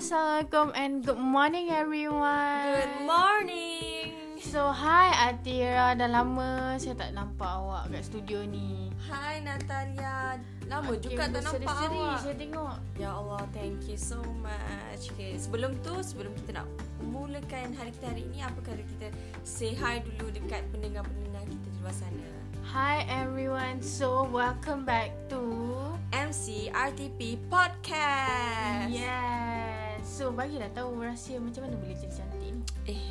Assalamualaikum and good morning everyone. Good morning. So hi Atira, dah lama saya tak nampak awak kat studio ni. Hai Natalia. Lama Okay, juga tak nampak berseri-seri awak. Saya tengok. Ya Allah, thank you so much. Okay, sebelum tu, sebelum kita nak mulakan hari kita hari ini, apa kata kita say hi dulu dekat pendengar-pendengar kita di luar sana. Hi everyone. So welcome back to MC RTP Podcast. Yes. So bagilah tahu rahsia macam mana boleh jadi cantik ni. Eh,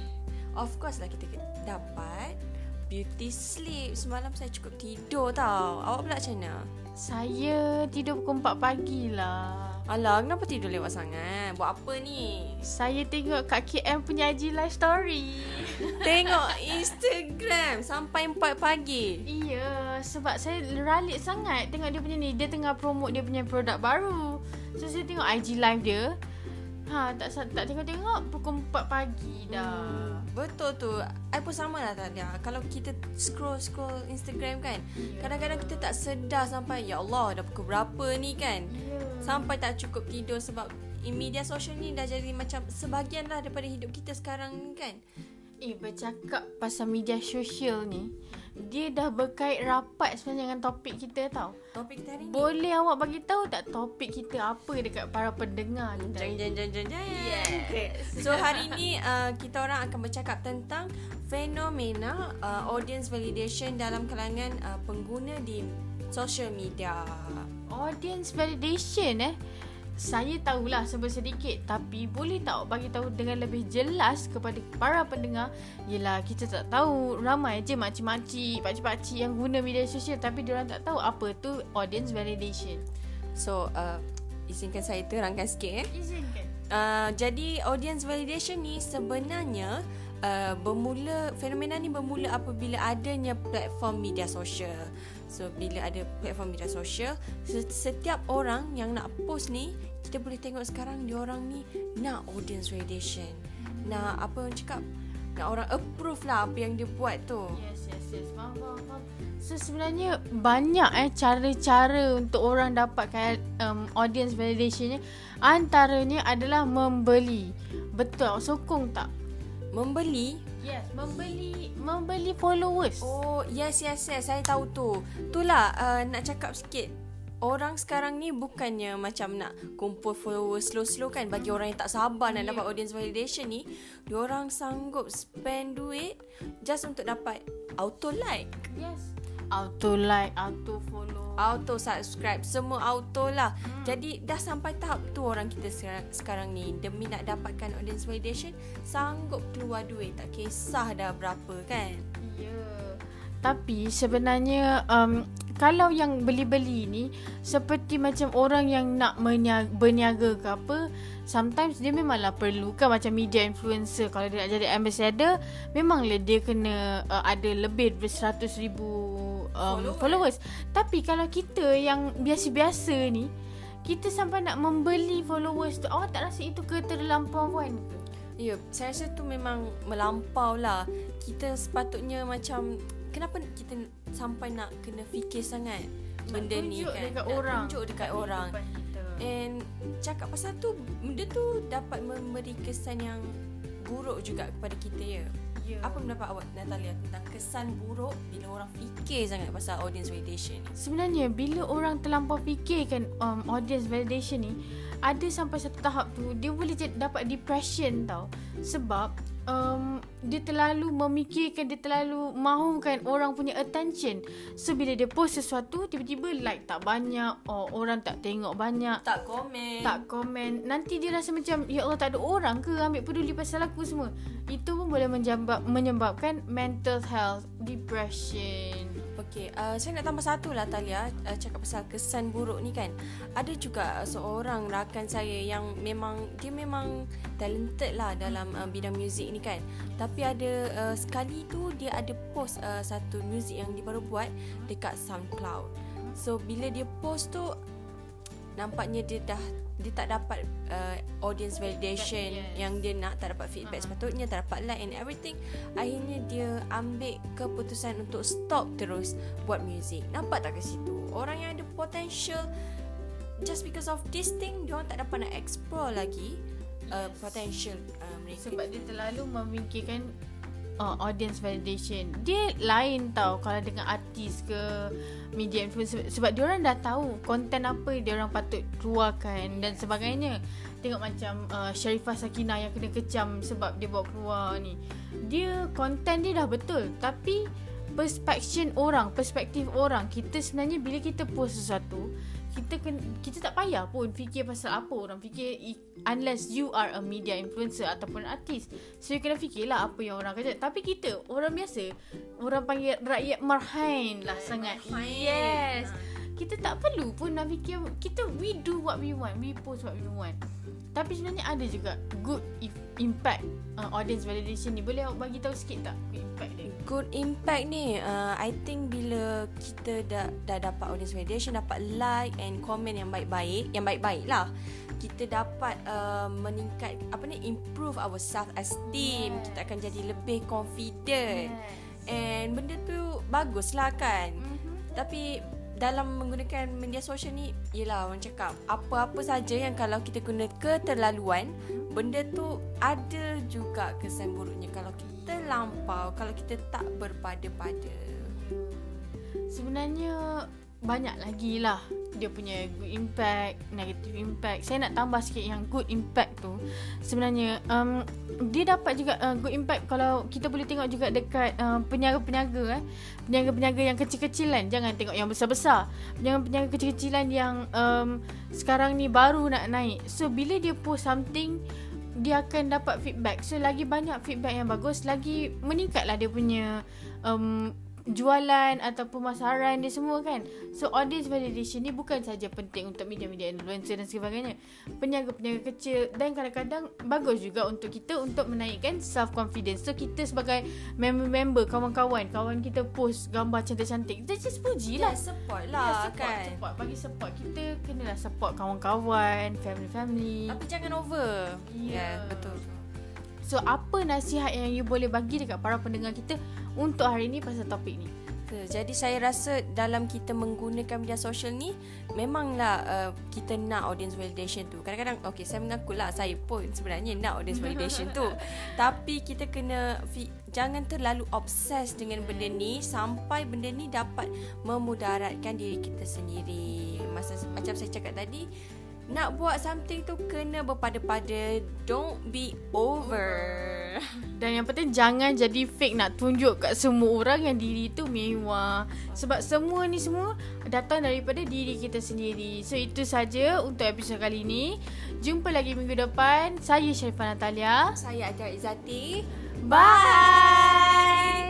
of course lah kita dapat beauty sleep. Semalam saya cukup tidur tau. Awak pula macam mana? Saya tidur pukul 4 pagi lah. Alah, kenapa tidur lewat sangat? Buat apa ni? Saya tengok Kak KM punya IG live story. Tengok Instagram sampai 4 pagi. Iya, sebab saya ralik sangat tengok dia punya ni. Dia tengah promote dia punya produk baru. So saya tengok IG live dia. Ha, tak tak tengok-tengok pukul 4 pagi dah. Hmm, betul tu. I pun sama lah Talia. Kalau kita scroll-scroll Instagram kan, Ya. kadang-kadang kita tak sedar sampai ya Allah dah pukul berapa ni kan. Ya. Sampai tak cukup tidur sebab in media sosial ni dah jadi macam sebahagian lah daripada hidup kita sekarang ni kan. Eh, bercakap pasal media sosial ni, dia dah berkait rapat sebenarnya dengan topik kita tau. Topik kita hari ni. Boleh awak bagi tahu tak topik kita apa dekat para pendengar kita? Jeng jeng jeng jeng jeng. Yes. So hari ni uh, kita orang akan bercakap tentang fenomena uh, audience validation dalam kalangan uh, pengguna di social media. Audience validation eh. Saya tahulah sebut sedikit tapi boleh tak bagi tahu dengan lebih jelas kepada para pendengar Yelah kita tak tahu ramai je makcik-makcik, pakcik-pakcik yang guna media sosial tapi diorang tak tahu apa tu audience validation. So uh, izinkan saya terangkan sikit eh. Izinkan. Uh, jadi audience validation ni sebenarnya uh, bermula fenomena ni bermula apabila adanya platform media sosial. So bila ada platform media sosial, setiap orang yang nak post ni kita boleh tengok sekarang dia orang ni nak audience validation. Nak apa orang cakap? Nak orang approve lah apa yang dia buat tu. Yes, yes, yes. Faham, faham, faham. So sebenarnya banyak eh cara-cara untuk orang dapatkan um, audience validation ni antaranya adalah membeli. Betul, sokong tak? Membeli Yes, membeli membeli followers. Oh, yes, yes, yes. Saya tahu tu. Itulah uh, nak cakap sikit. Orang sekarang ni bukannya macam nak kumpul followers slow-slow kan bagi orang yang tak sabar nak dapat audience validation ni, diorang sanggup spend duit just untuk dapat auto like, Yes. Auto like, auto follow. auto subscribe, semua auto lah. Hmm. Jadi dah sampai tahap tu orang kita sekarang, sekarang ni demi nak dapatkan audience validation sanggup keluar duit tak kisah dah berapa kan. Ya. Tapi sebenarnya um, kalau yang beli-beli ni seperti macam orang yang nak meniaga, berniaga ke apa, sometimes dia memanglah perlu kan macam media influencer kalau dia nak jadi ambassador, memanglah dia kena uh, ada lebih dari 100 ribu um, Followers. followers. Tapi kalau kita yang biasa-biasa ni, kita sampai nak membeli followers tu, awak tak rasa itu keterlampauan ke? Ya, saya rasa tu memang melampau lah. Kita sepatutnya macam kenapa kita sampai nak kena fikir sangat benda ni tunjuk kan. dekat nak orang. tunjuk dekat Kat orang. kita. And cakap pasal tu benda tu dapat memberi kesan yang buruk juga kepada kita ya. Ya. Apa pendapat awak Natalia tentang kesan buruk bila orang fikir sangat pasal audience validation ni? Sebenarnya bila orang terlampau fikirkan um, audience validation ni ada sampai satu tahap tu dia boleh dapat depression tau sebab um, dia terlalu memikirkan dia terlalu mahukan orang punya attention. So bila dia post sesuatu tiba-tiba like tak banyak or orang tak tengok banyak. Tak komen. tak komen. Nanti dia rasa macam ya Allah tak ada orang ke ambil peduli pasal aku semua? Itu pun boleh menjambak, menyebabkan mental health depression Okey, uh, saya nak tambah satu lah Talia uh, Cakap pasal kesan buruk ni kan. Ada juga uh, seorang rakan saya yang memang Dia memang talented lah dalam uh, bidang muzik ni kan. Tapi ada uh, sekali tu dia ada post uh, satu muzik yang dia baru buat Dekat SoundCloud. So bila dia post tu Nampaknya dia dah dia tak dapat uh, audience validation Yes. yang dia nak tak dapat feedback Uh-huh. sepatutnya tak dapat like and everything akhirnya dia ambil keputusan untuk stop terus buat music nampak tak ke situ orang yang ada potential just because of this thing dia orang tak dapat nak explore lagi uh, potential uh, mereka. Sebab dia terlalu memikirkan uh, audience validation. Dia lain tau kalau dengan artis ke media influencer sebab dia orang dah tahu konten apa dia orang patut keluarkan dan sebagainya. Tengok macam uh, Sharifah Sakina yang kena kecam sebab dia bawa keluar ni. Dia konten dia dah betul tapi perspektif orang, perspektif orang kita sebenarnya bila kita post sesuatu kita ken, kita tak payah pun fikir pasal apa orang fikir unless you are a media influencer ataupun artis. So you kena fikirlah apa yang orang kata. Tapi kita orang biasa orang panggil rakyat marhain lah sangat. yes. Kita tak perlu pun nak fikir kita we do what we want we post what we want. Tapi sebenarnya ada juga good impact uh, audience validation ni. Boleh awak bagi tahu sikit tak good impact ni uh, I think bila kita dah dah dapat audience validation dapat like and comment yang baik-baik yang baik-baik lah kita dapat uh, meningkat apa ni improve our self esteem yeah. kita akan jadi lebih confident yes. and benda tu bagus lah kan mm-hmm. tapi dalam menggunakan media sosial ni Yelah orang cakap Apa-apa saja yang kalau kita guna keterlaluan Benda tu ada juga kesan buruknya Kalau kita lampau Kalau kita tak berpada-pada. Sebenarnya banyak lagi lah dia punya good impact, negative impact. Saya nak tambah sikit yang good impact tu. Sebenarnya um, dia dapat juga uh, good impact kalau kita boleh tengok juga dekat uh, peniaga-peniaga eh. Peniaga-peniaga yang kecil-kecilan, jangan tengok yang besar-besar. Peniaga-peniaga kecil-kecilan yang um, sekarang ni baru nak naik. So bila dia post something dia akan dapat feedback. So lagi banyak feedback yang bagus, lagi meningkatlah dia punya um, jualan atau pemasaran dia semua kan. So audience validation ni bukan saja penting untuk media-media influencer dan sebagainya. Peniaga-peniaga kecil dan kadang-kadang bagus juga untuk kita untuk menaikkan self confidence. So kita sebagai member-member, kawan-kawan, kawan kita post gambar cantik-cantik, kita just puji lah. Yeah, support lah yeah, support, kan. Support, bagi support. Kita kenalah support kawan-kawan, family-family. Tapi jangan over. Ya, yeah, yeah, betul. So apa nasihat yang you boleh bagi dekat para pendengar kita untuk hari ni pasal topik ni? Jadi saya rasa dalam kita menggunakan media sosial ni memanglah uh, kita nak audience validation tu. Kadang-kadang okey saya mengaku lah saya pun sebenarnya nak audience validation tu. Tapi kita kena fi- jangan terlalu obses dengan benda ni sampai benda ni dapat memudaratkan diri kita sendiri. Masa macam saya cakap tadi nak buat something tu kena berpada-pada. Don't be over. Dan yang penting jangan jadi fake nak tunjuk kat semua orang yang diri tu mewah. Sebab semua ni semua datang daripada diri kita sendiri. So itu saja untuk episod kali ini jumpa lagi minggu depan. Saya Sharifah Natalia. Saya Adira Izzati. Bye